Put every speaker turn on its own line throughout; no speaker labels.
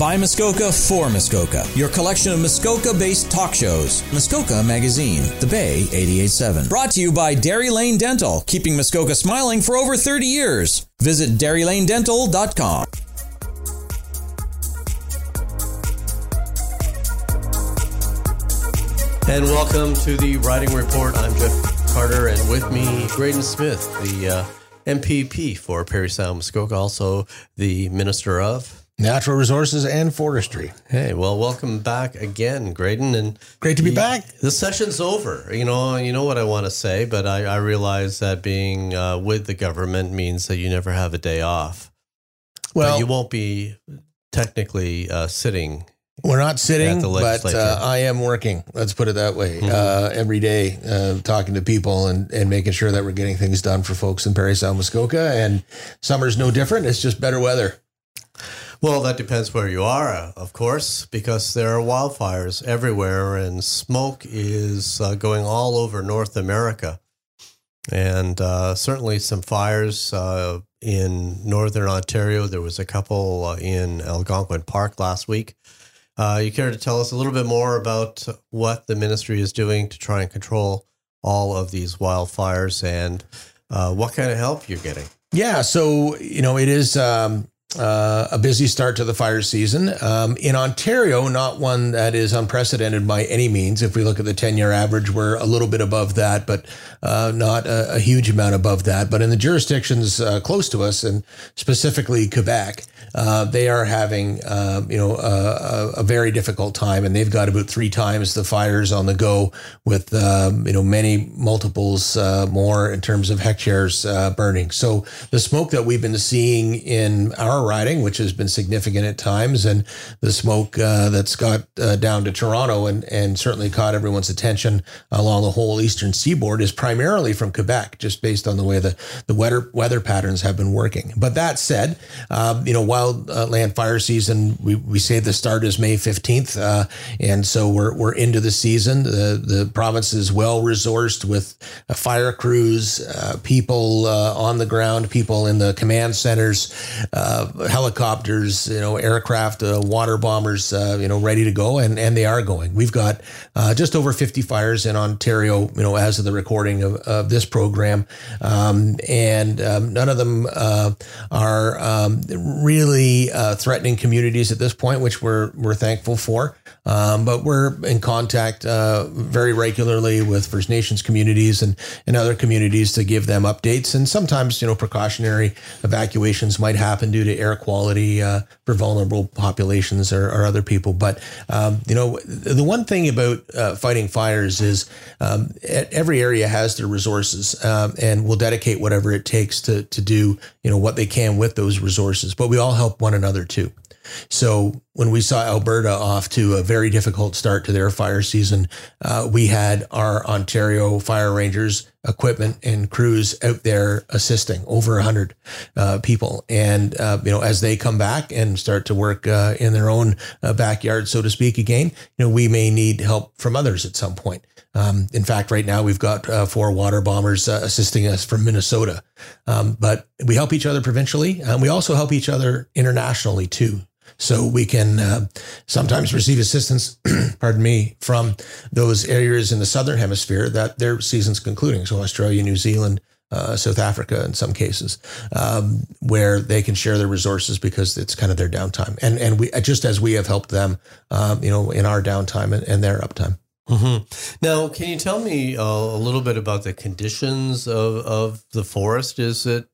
By Muskoka for Muskoka, your collection of Muskoka based talk shows. Muskoka Magazine, The Bay 887. Brought to you by Dairy Lane Dental, keeping Muskoka smiling for over 30 years. Visit DairyLaneDental.com.
And welcome to the Riding Report. I'm Jeff Carter, and with me, Graydon Smith, the uh, MPP for Parry Sound Muskoka, also the Minister of
Natural Resources and Forestry.
Hey, well, welcome back again, Graydon, and
great to be the, back.
The session's over. You know, you know what I want to say, but I, I realize that being uh, with the government means that you never have a day off. Well, but you won't be technically uh, sitting
we're not sitting, but uh, I am working. Let's put it that way. Mm-hmm. Uh, every day, uh, talking to people and, and making sure that we're getting things done for folks in Parry Sound Muskoka. And summer's no different. It's just better weather.
Well, that depends where you are, uh, of course, because there are wildfires everywhere, and smoke is uh, going all over North America. And uh, certainly some fires in northern Ontario. There was a couple in Algonquin Park last week. Uh, you care to tell us a little bit more about what the ministry is doing to try and control all of these wildfires and uh, what kind of help you're getting?
Yeah, so you know it is um, uh, a busy start to the fire season. Um, in Ontario, not one that is unprecedented by any means. If we look at the 10 year average, we're a little bit above that, but uh, not a, a, huge amount above that. But in the jurisdictions uh, close to us, and specifically Quebec, uh, they are having uh, you know a, a, very difficult time, and they've got about three times the fires on the go, with um, you know many multiples uh, more in terms of hectares burning. So the smoke that we've been seeing in our riding, which has been significant at times, and the smoke uh, that's got uh, down to Toronto and, and certainly caught everyone's attention along the whole eastern seaboard is primarily from Quebec, just based on the way the, the weather, weather patterns have been working. But that said, um, you know, wildland uh, fire season, we, we say the start is May 15th. Uh, and so we're, we're into the season. The, the province is well resourced with fire crews, uh, people uh, on the ground, people in the command centers, uh, helicopters, you know, aircraft, uh, water bombers, uh, you know, ready to go, and and they are going. We've got uh, just over 50 fires in Ontario, you know, as of the recording of, of this program, um, and um, none of them uh, are um, really uh, threatening communities at this point, which we're we're thankful for. Um, but we're in contact very regularly with First Nations communities and, and other communities to give them updates. And sometimes, you know, precautionary evacuations might happen due to air quality uh, for vulnerable populations or, or other people. But, um, you know, the one thing about uh, fighting fires is um, every area has their resources um, and will dedicate whatever it takes to, to do, you know, what they can with those resources. But we all help one another too. So when we saw Alberta off to a very difficult start to their fire season, uh, we had our Ontario Fire Rangers equipment and crews out there assisting over 100 uh, people. And uh, you know as they come back and start to work uh, in their own uh, backyard so to speak again you know we may need help from others at some point. Um, in fact right now we've got uh, four water bombers uh, assisting us from minnesota. Um, but we help each other provincially and we also help each other internationally too so we can uh, sometimes receive assistance, pardon me, from those areas in the southern hemisphere that their season's concluding. So Australia, New Zealand, uh, South Africa in some cases, um, where they can share their resources because it's kind of their downtime. And and we just as we have helped them, um, you know, in our downtime and, and their uptime.
Mm-hmm. Now, can you tell me uh, a little bit about the conditions of, of the forest? Is it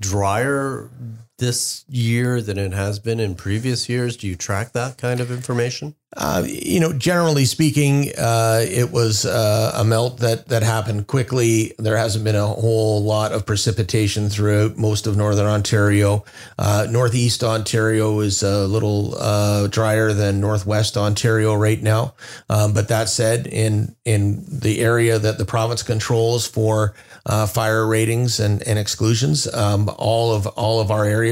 drier this year than it has been in previous years? Do you track that kind of information?
Uh, you know, generally speaking, uh, it was uh, a melt that that happened quickly. There hasn't been a whole lot of precipitation throughout most of northern Ontario. Uh, northeast Ontario is a little uh, drier than northwest Ontario right now. Um, but that said, in in the area that the province controls for uh, fire ratings and, and exclusions, um, all of all of our areas,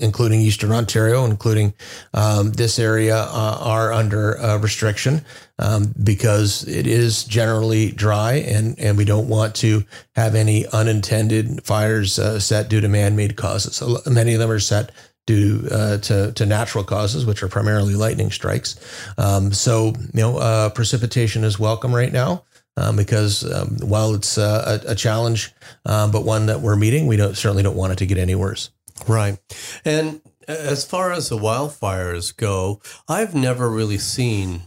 including Eastern Ontario, including um, this area, are under uh, restriction um, because it is generally dry and, and we don't want to have any unintended fires uh, set due to man made causes. So many of them are set due uh, to, to natural causes, which are primarily lightning strikes. Um, so, you know, uh, precipitation is welcome right now. Um, because um, while it's uh, a, a, challenge, um, but one that we're meeting, we don't certainly don't want it to get any worse.
Right, and as far as the wildfires go, I've never really seen,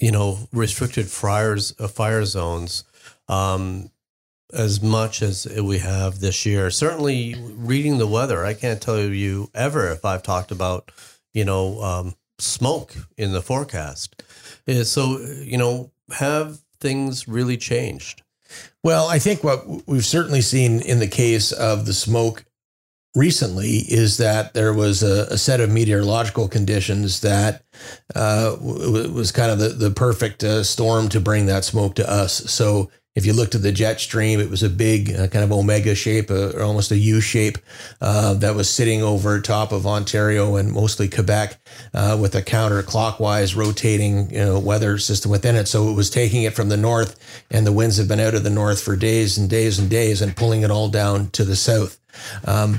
you know, restricted fires uh, fire zones um, as much as we have this year. Certainly, reading the weather, I can't tell you ever if I've talked about, you know, um, smoke in the forecast. So, you know, have things really changed?
Well, I think what we've certainly seen in the case of the smoke recently is that there was a, a set of meteorological conditions that uh, w- was kind of the, the perfect uh, storm to bring that smoke to us. So if you looked at the jet stream, it was a big uh, kind of omega shape, uh, or almost a U shape, uh, that was sitting over top of Ontario and mostly Quebec, uh, with a counterclockwise rotating you know, weather system within it. So it was taking it from the north, and the winds have been out of the north for days and days and days, and pulling it all down to the south. Um,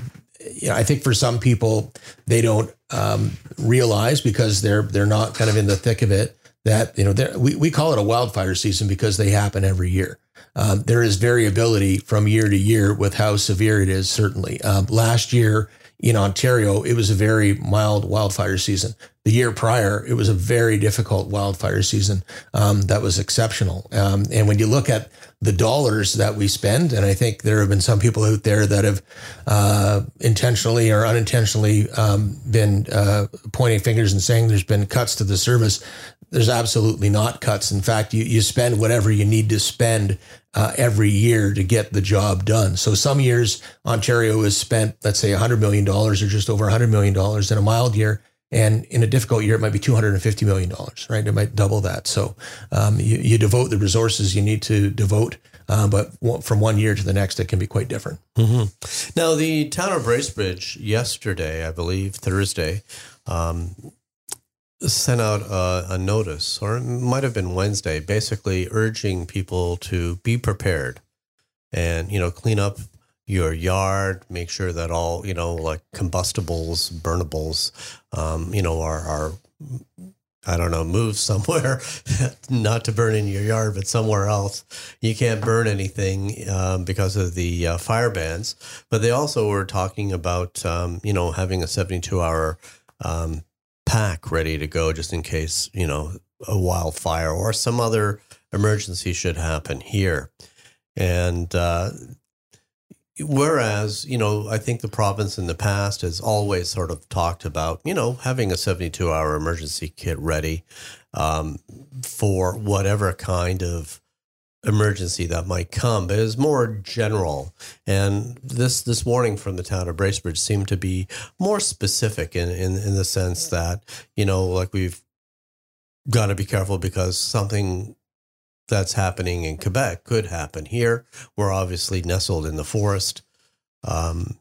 you know, I think for some people, they don't um, realize because they're they're not kind of in the thick of it that you know we we call it a wildfire season because they happen every year. Um, there is variability from year to year with how severe it is. Certainly, um, last year in Ontario, it was a very mild wildfire season. The year prior, it was a very difficult wildfire season um, that was exceptional. Um, and when you look at the dollars that we spend, and I think there have been some people out there that have uh, intentionally or unintentionally um, been uh, pointing fingers and saying there's been cuts to the service. There's absolutely not cuts. In fact, you, you spend whatever you need to spend uh, every year to get the job done. So some years Ontario has spent, let's say, $100 million or just over $100 million in a mild year. And in a difficult year, it might be $250 million, right? It might double that. So um, you, you, devote the resources you need to devote, uh, but from one year to the next, it can be quite different.
Mm-hmm. Now, the town of Bracebridge yesterday, I believe, Thursday, um, sent out a, a, notice, or it might have been Wednesday, basically urging people to be prepared and, you know, clean up your yard, make sure that all, you know, like combustibles, burnables, um, you know, are, are, I don't know, move somewhere, not to burn in your yard, but somewhere else. You can't burn anything um, because of the uh, fire bans. But they also were talking about, um, you know, having a 72 hour um, pack ready to go just in case, you know, a wildfire or some other emergency should happen here. And uh, whereas, you know, I think the province in the past has always sort of talked about, you know, having a 72 hour emergency kit ready um, for whatever kind of emergency that might come, but it's more general. And this this warning from the town of Bracebridge seemed to be more specific in in, in the sense that you know, like we've got to be careful because something that's happening in Quebec could happen here. We're obviously nestled in the forest. Um,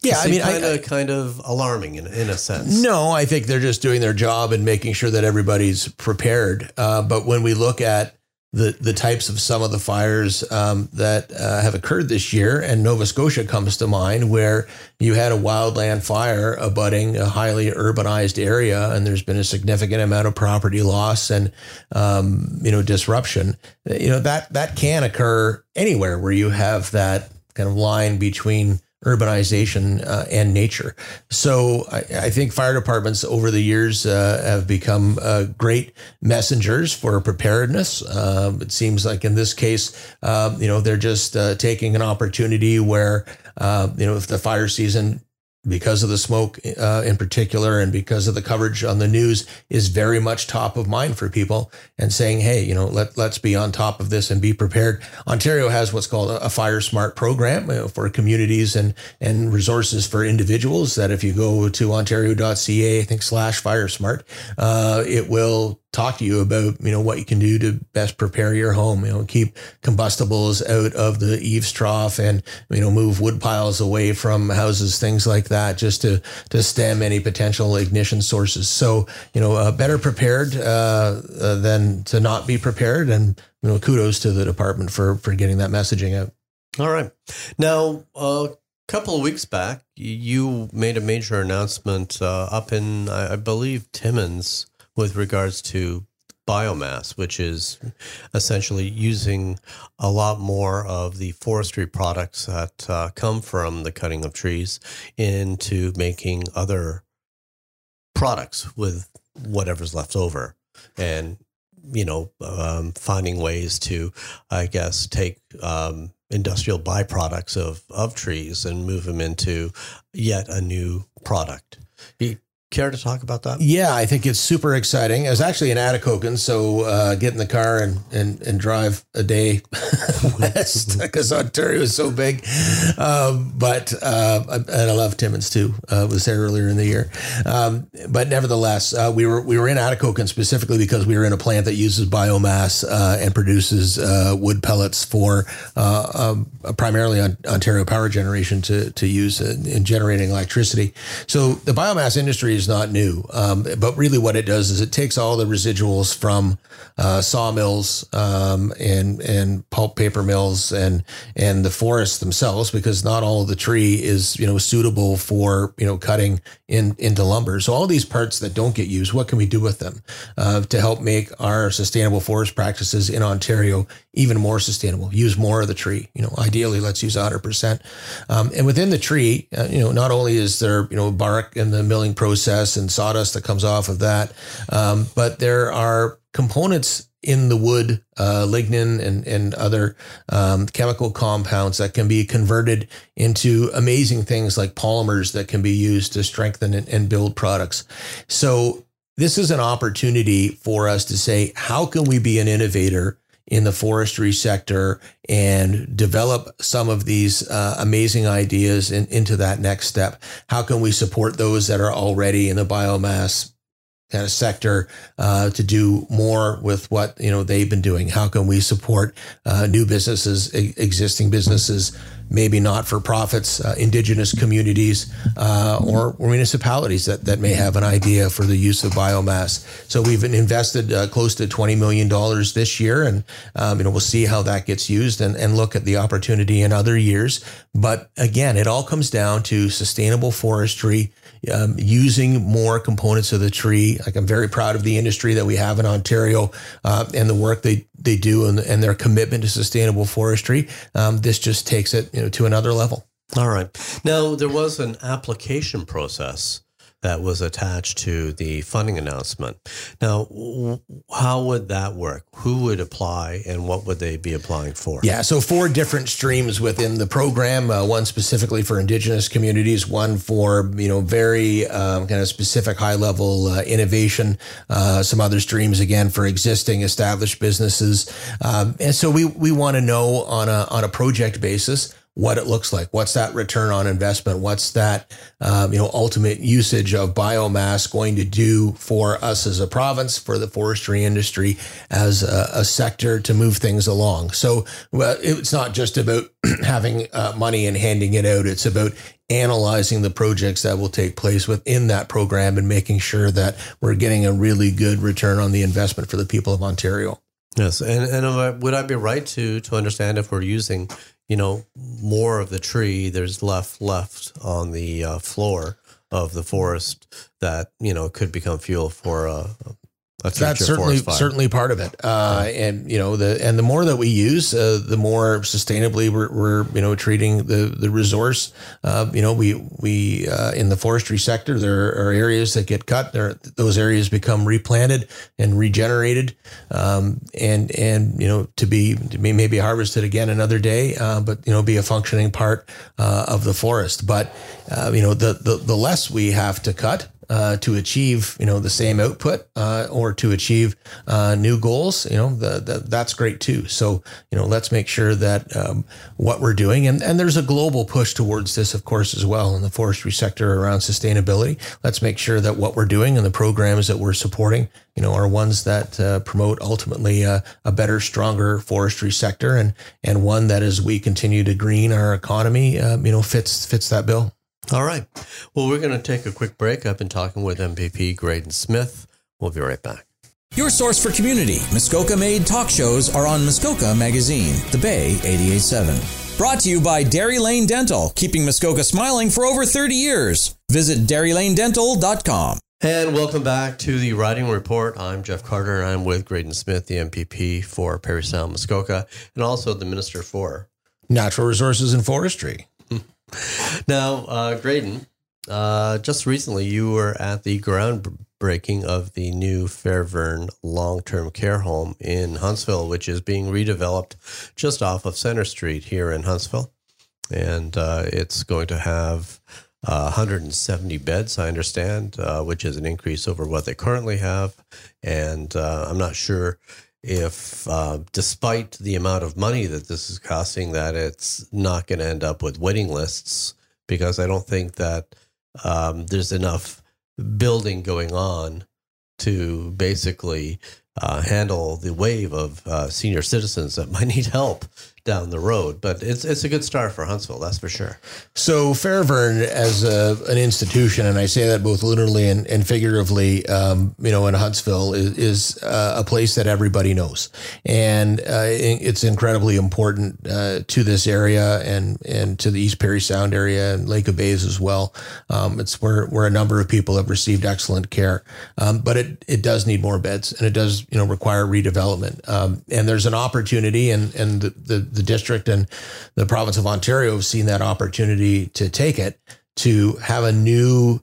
yeah, I mean, kind of kind of alarming in, in a sense.
No, I think they're just doing their job and making sure that everybody's prepared. Uh, but when we look at the the types of some of the fires um, that uh, have occurred this year, and Nova Scotia comes to mind, where you had a wildland fire abutting a highly urbanized area, and there's been a significant amount of property loss and um, you know disruption. You know that that can occur anywhere where you have that kind of line between urbanization uh, and nature. So I, I, think fire departments over the years uh, have become uh, great messengers for preparedness. Um, it seems like in this case, um, you know, they're just uh, taking an opportunity where, uh, you know, if the fire season because of the smoke uh, in particular and because of the coverage on the news is very much top of mind for people and saying hey you know let, let's be on top of this and be prepared. Ontario has what's called a, fire smart program know, for communities and and resources for individuals that if you go to ontario.ca i think slash fire smart uh, it will talk to you about you know what you can do to best prepare your home you know keep combustibles out of the eaves trough and you know move wood piles away from houses things like that just to to stem any potential ignition sources. So you know uh, better prepared uh, uh, than to not be prepared. And you know kudos to the department for for getting that messaging out.
All right. Now uh, couple of weeks back, you made a major announcement uh, up in, I believe, Timmins with regards to biomass, which is essentially using a lot more of the forestry products that uh, come from the cutting of trees into making other products with whatever's left over. And, you know, um, finding ways to, I guess, take um, industrial byproducts of, of trees and move them into yet a new product. Care to talk about that?
Yeah, I think it's super exciting. I was actually in Atikokan, so uh, get in the car and and, and drive a day west because Ontario is so big. Um, but uh, and I love Timmins too. Uh, was there earlier in the year, um, but nevertheless, uh, we were we were in Atikokan specifically because we were in a plant that uses biomass uh, and produces uh, wood pellets for um, primarily on Ontario power generation to to use in, in generating electricity. So the biomass industry is not new, um, but really what it does is it takes all the residuals from uh, sawmills um, and and pulp paper mills and and the forests themselves, because not all of the tree is you know suitable for you know cutting in into lumber. So all these parts that don't get used, what can we do with them uh, to help make our sustainable forest practices in Ontario even more sustainable? Use more of the tree. You know, ideally, let's use 100 um, percent. And within the tree, uh, you know, not only is there you know bark in the milling process and sawdust that comes off of that. Um, but there are components in the wood, uh, lignin and, and other um, chemical compounds that can be converted into amazing things like polymers that can be used to strengthen and, and build products. So this is an opportunity for us to say, how can we be an innovator in the forestry sector and develop some of these uh, amazing ideas in, into that next step? How can we support those that are already in the biomass kind of sector uh, to do more with what you know they've been doing? How can we support uh, new businesses, existing businesses? Maybe not for profits, uh, indigenous communities, uh, or, or, municipalities that, that may have an idea for the use of biomass. So we've invested uh, close to $20 million this year, and um, you know, we'll see how that gets used and, and look at the opportunity in other years. But again, it all comes down to sustainable forestry, um, using more components of the tree. Like I'm very proud of the industry that we have in Ontario uh, and the work they, they do and, and their commitment to sustainable forestry. Um, this just takes it you know, to another level.
All right. Now, there was an application process that was attached to the funding announcement. Now, how would that work? Who would apply and what would they be applying for?
Yeah, so four different streams within the program. Uh, one specifically for Indigenous communities, one for you know very um, kind of specific high level uh, innovation. Uh, some other streams again for existing established businesses. Um, and so we we want to know on a on a project basis what it looks like. What's that return on investment? What's that, um, you know, ultimate usage of biomass going to do for us as a province, for the forestry industry as a, a sector to move things along? So well, it's not just about having uh, money and handing it out. It's about analyzing the projects that will take place within that program and making sure that we're getting a really good return on the investment for the people of Ontario.
Yes, and and would I be right to to understand if we're using you know, more of the tree there's left left on the uh, floor of the forest that you know could become fuel for a,
that's certainly certainly part of it. Uh, yeah. And you know the and the more that we use, uh, the more sustainably we're, we're, you know treating the the resource. Uh, you know we we uh, in the forestry sector there are areas that get cut. There those areas become replanted and regenerated, um, and and you know to be to be maybe harvested again another day, uh, but you know be a functioning part uh, of the forest. But you know the, the the less we have to cut uh, to achieve you know the same output uh, or to achieve uh, new goals you know the, the, that's great too. So you know let's make sure that um, what we're doing and, and there's a global push towards this of course as well in the forestry sector around sustainability. Let's make sure that what we're doing and the programs that we're supporting you know are ones that uh, promote ultimately a, a better stronger forestry sector and and one that as we continue to green our economy um, you know fits fits that bill
all right. Well, we're going to take a quick break. I've been talking with MPP Graydon Smith. We'll be right back.
Your source for community, Muskoka made talk shows are on Muskoka Magazine, The Bay 887. Brought to you by Dairy Lane Dental, keeping Muskoka smiling for over 30 years. Visit DairyLaneDental.com.
And welcome back to the Riding Report. I'm Jeff Carter, and I'm with Graydon Smith, the MPP for Parry Sound, Muskoka, and also the Minister for
Natural Resources and Forestry.
Now, uh, Graydon, uh, just recently you were at the groundbreaking of the new Fairvern long term care home in Huntsville, which is being redeveloped just off of Center Street here in Huntsville. And uh, it's going to have uh, 170 beds, I understand, uh, which is an increase over what they currently have. And uh, I'm not sure if, uh, despite the amount of money that this is costing, that it's not going to end up with waiting lists because I don't think that um, there's enough building going on to basically uh, handle the wave of uh, senior citizens that might need help down the road. But it's it's a good start for Huntsville, that's for sure.
So Fairvern, as a, an institution, and I say that both literally and, and figuratively, um, you know, in Huntsville is, is uh, a place that everybody knows, and uh, it's incredibly important uh, to this area and and to the East Parry Sound area and Lake of Bays as well. Um, it's where where a number of people have received excellent care, um, but it it does need more beds and it does you know require redevelopment. Um, and there's an opportunity, and and the, the the district and the province of Ontario have seen that opportunity to take it to have a new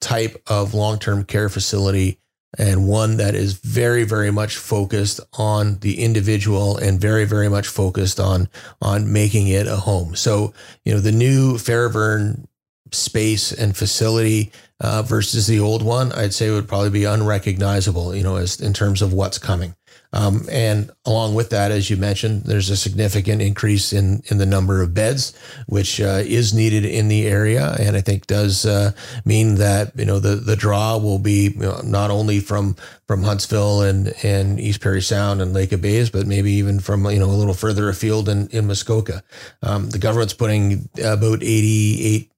type of long term care facility and one that is very very much focused on the individual and very very much focused on on making it a home. So you know the new fairvern space and facility uh, versus the old one i'd say would probably be unrecognizable you know as in terms of what's coming um, and along with that, as you mentioned, there's a significant increase in in the number of beds, which uh, is needed in the area, and I think does uh, mean that you know the the draw will be you know, not only from from Huntsville and and East Parry Sound and Lake of Bays, but maybe even from you know a little further afield in in Muskoka. Um, the government's putting about eighty eight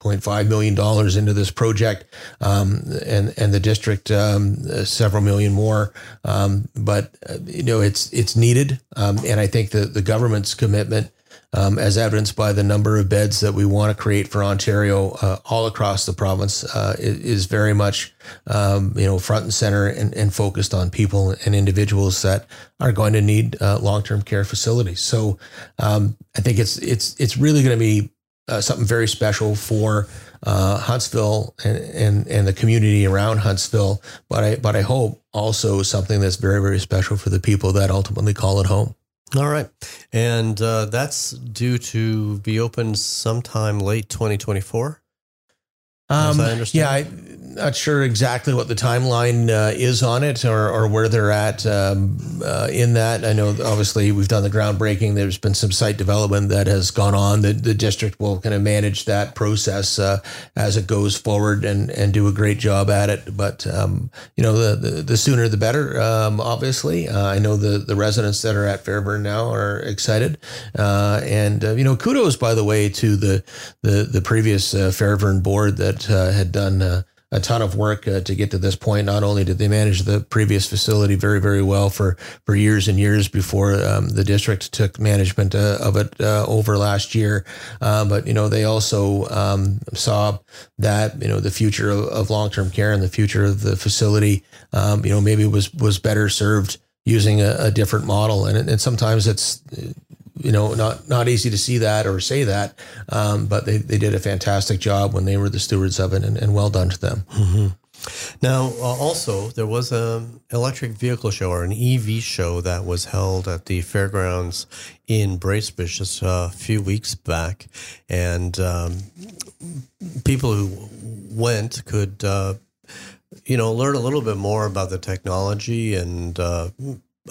$1.5 million into this project, um, and and the district um, several million more. Um, but uh, you know it's it's needed, um, and I think that the government's commitment, um, as evidenced by the number of beds that we want to create for Ontario uh, all across the province, uh, is very much um, you know front and center and, and, focused on people and individuals that are going to need uh, long term care facilities. So I think it's it's it's really going to be uh, something very special for uh, Huntsville and, and, and the community around Huntsville. But I but I hope also something that's very very special for the people that ultimately call it home.
All right, and uh, that's due to be open sometime late 2024.
Um, I yeah, I, not sure exactly what the timeline uh, is on it or, or where they're at um, uh, in that. I know obviously we've done the groundbreaking. There's been some site development that has gone on. The, the district will kind of manage that process uh, as it goes forward and, and do a great job at it. But, um, you know, the, the, the, sooner the better, um, obviously. Uh, I know the, the residents that are at Fairvern now are excited. Uh, and, uh, you know, kudos, by the way, to the, the, the previous Fairvern board that had done a ton of work uh, to get to this point. Not only did they manage the previous facility very, very well for, for years and years before um, the district took management uh, of it uh, over last year, uh, but you know they also um, saw that you know the future of, of long term care and the future of the facility, um, you know maybe was was better served using a, a different model, and, and sometimes it's you know, not not easy to see that or say that, um, but they, they did a fantastic job when they were the stewards of it, and, and well done to them.
Mm-hmm. Now, uh, also, there was an electric vehicle show or an EV show that was held at the fairgrounds in Bracebridge just a few weeks back, and um, people who went could. Uh, you know, learn a little bit more about the technology and uh,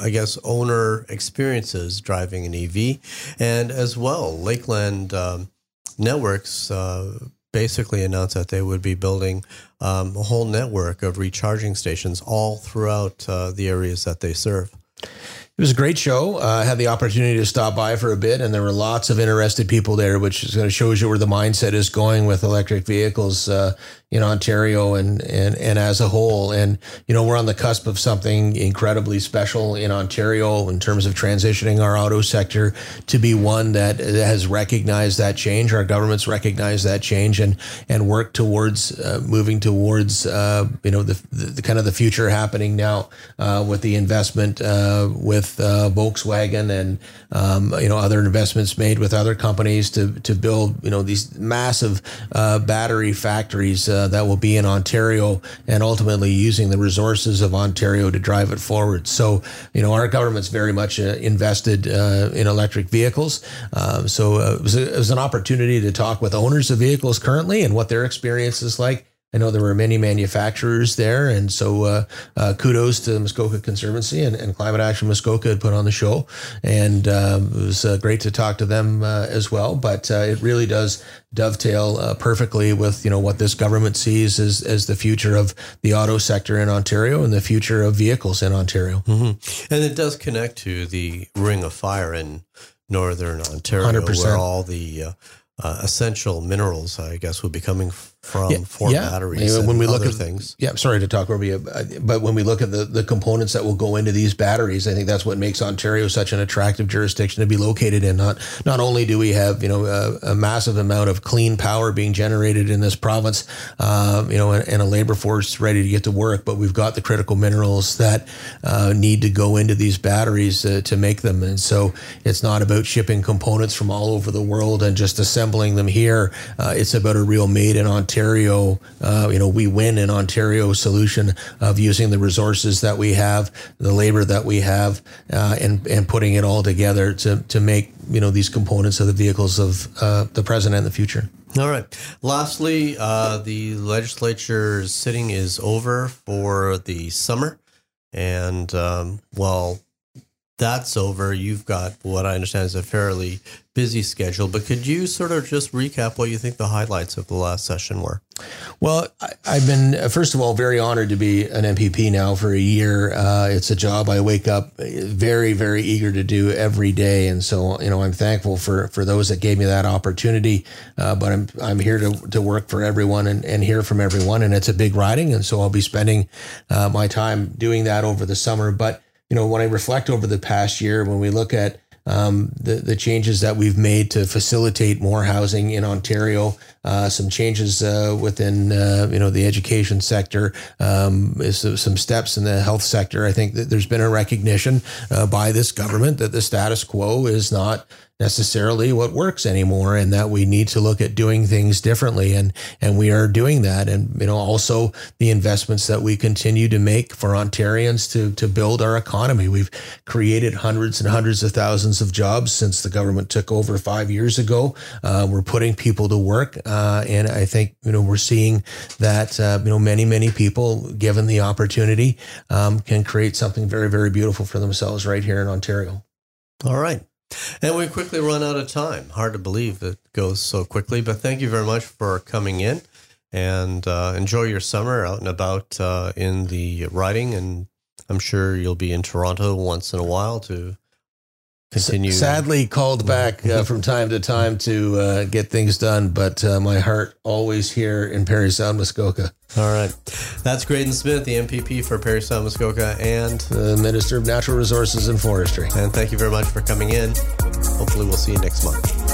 I guess, owner experiences driving an EV. And as well, Lakeland um, Networks uh, basically announced that they would be building um, a whole network of recharging stations all throughout uh, the areas that they serve.
it was a great show. Uh, I had the opportunity to stop by for a bit, and there were lots of interested people there, which is going to shows you where the mindset is going with electric vehicles uh, in Ontario and, and and as a whole. And you know, we're on the cusp of something incredibly special in Ontario in terms of transitioning our auto sector to be one that has recognized that change. Our government's recognized that change and and work towards uh, moving towards uh, you know the, the, the, kind of the future happening now uh, with the investment uh, with uh, Volkswagen and um, you know other investments made with other companies to to build you know these massive uh, battery factories Uh, that will be in Ontario and ultimately using the resources of Ontario to drive it forward. So you know our government's very much uh, invested uh, in electric vehicles. Um, so it was, a, it was an opportunity to talk with owners of vehicles currently and what their experience is like I know there were many manufacturers there, and so uh, uh, kudos to the Muskoka Conservancy and, and, Climate Action Muskoka had put on the show, and um, it was uh, great to talk to them uh, as well. But uh, it really does dovetail uh, perfectly with you know what this government sees as as the future of the auto sector in Ontario and the future of vehicles in Ontario.
Mm-hmm. And it does connect to the Ring of Fire in northern Ontario, 100%. where all the essential minerals, I guess, would be coming from yeah, for yeah. batteries. when we look at things,
yeah. Sorry to talk over you, but when we look at the the components that will go into these batteries, I think that's what makes Ontario such an attractive jurisdiction to be located in. Not not only do we have you know a, a massive amount of clean power being generated in this province, uh, you know, and, and, a labor force ready to get to work, but we've got the critical minerals that uh, need to go into these batteries uh, to make them. And so it's not about shipping components from all over the world and just assembling them here. Uh, it's about a real made in Ontario Ontario, uh, you know, we win in Ontario solution of using the resources that we have, the labor that we have, uh, and and putting it all together to to make you know these components of the vehicles of uh, the present and the future.
All right. Lastly, uh, the legislature sitting is over for the summer, and um, well, that's over, you've got what I understand is a fairly busy schedule. But could you sort of just recap what you think the highlights of the last session were?
Well, I, have been, first of all, very honored to be an MPP now for a year. Uh, it's a job I wake up very, very eager to do every day. And so, you know, I'm thankful for, for those that gave me that opportunity. Uh, but I'm, I'm here to, to work for everyone and, and hear from everyone. And it's a big riding. And so I'll be spending uh, my time doing that over the summer. But you know, when I reflect over the past year, when we look at um, the the changes that we've made to facilitate more housing in Ontario, uh, some changes uh, within uh, you know the education sector, um, some steps in the health sector. I think that there's been a recognition uh, by this government that the status quo is not necessarily what works anymore and that we need to look at doing things differently. And and we are doing that. And you know also the investments that we continue to make for Ontarians to to build our economy. We've created hundreds and hundreds of thousands of jobs since the government took over 5 years ago. Uh, we're putting people to work. Uh, and I think you know we're seeing that uh, you know many many people given the opportunity um, can create something very very beautiful for themselves right here in Ontario.
All right and we quickly run out of time. Hard to believe it goes so quickly, but thank you very much for coming in and uh, enjoy your summer out and about uh, in the riding. And I'm sure you'll be in Toronto once in a while to continue.
Sadly, called back uh, from time to time to uh, get things done, but uh, my heart always here in Parry Sound, Muskoka.
All right. That's Graydon Smith, the MPP for Parry Sound, Muskoka, and
the Minister of Natural Resources and Forestry.
And thank you very much for coming in. Hopefully, we'll see you next month.